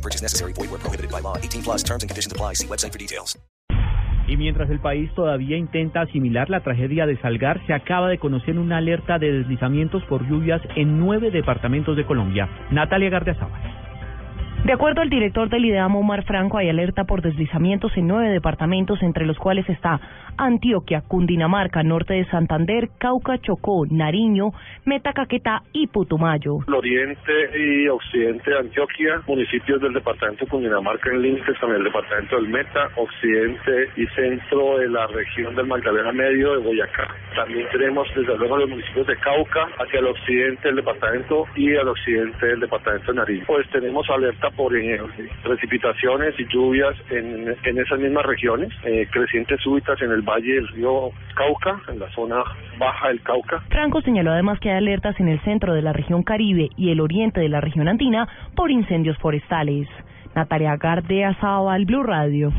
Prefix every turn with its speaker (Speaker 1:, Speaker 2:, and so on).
Speaker 1: No purchase necessary. Void where prohibited by law. 18 plus terms and conditions apply. See website for details.
Speaker 2: Y mientras el país todavía intenta asimilar la tragedia de Salgar, se acaba de conocer una alerta de deslizamientos por lluvias en nueve departamentos de Colombia. Natalia Gardiazabal.
Speaker 3: De acuerdo al director del IDEAM, Omar Franco, hay alerta por deslizamientos en nueve departamentos, entre los cuales está Antioquia, Cundinamarca, norte de Santander, Cauca, Chocó, Nariño, Meta, Caquetá y Putumayo.
Speaker 4: El oriente y occidente de Antioquia, municipios del departamento de Cundinamarca en límites con el departamento del Meta, occidente y centro de la región del Magdalena Medio de Boyacá. También tenemos desde luego los municipios de Cauca hacia el occidente del departamento y al occidente del departamento de Nariño. Pues tenemos alerta por eh, precipitaciones y lluvias en, en esas mismas regiones, eh, crecientes súbitas en el valle del río Cauca, en la zona baja del Cauca.
Speaker 3: Franco señaló además que hay alertas en el centro de la región Caribe y el oriente de la región andina por incendios forestales. Natalia Gardea Blue Radio.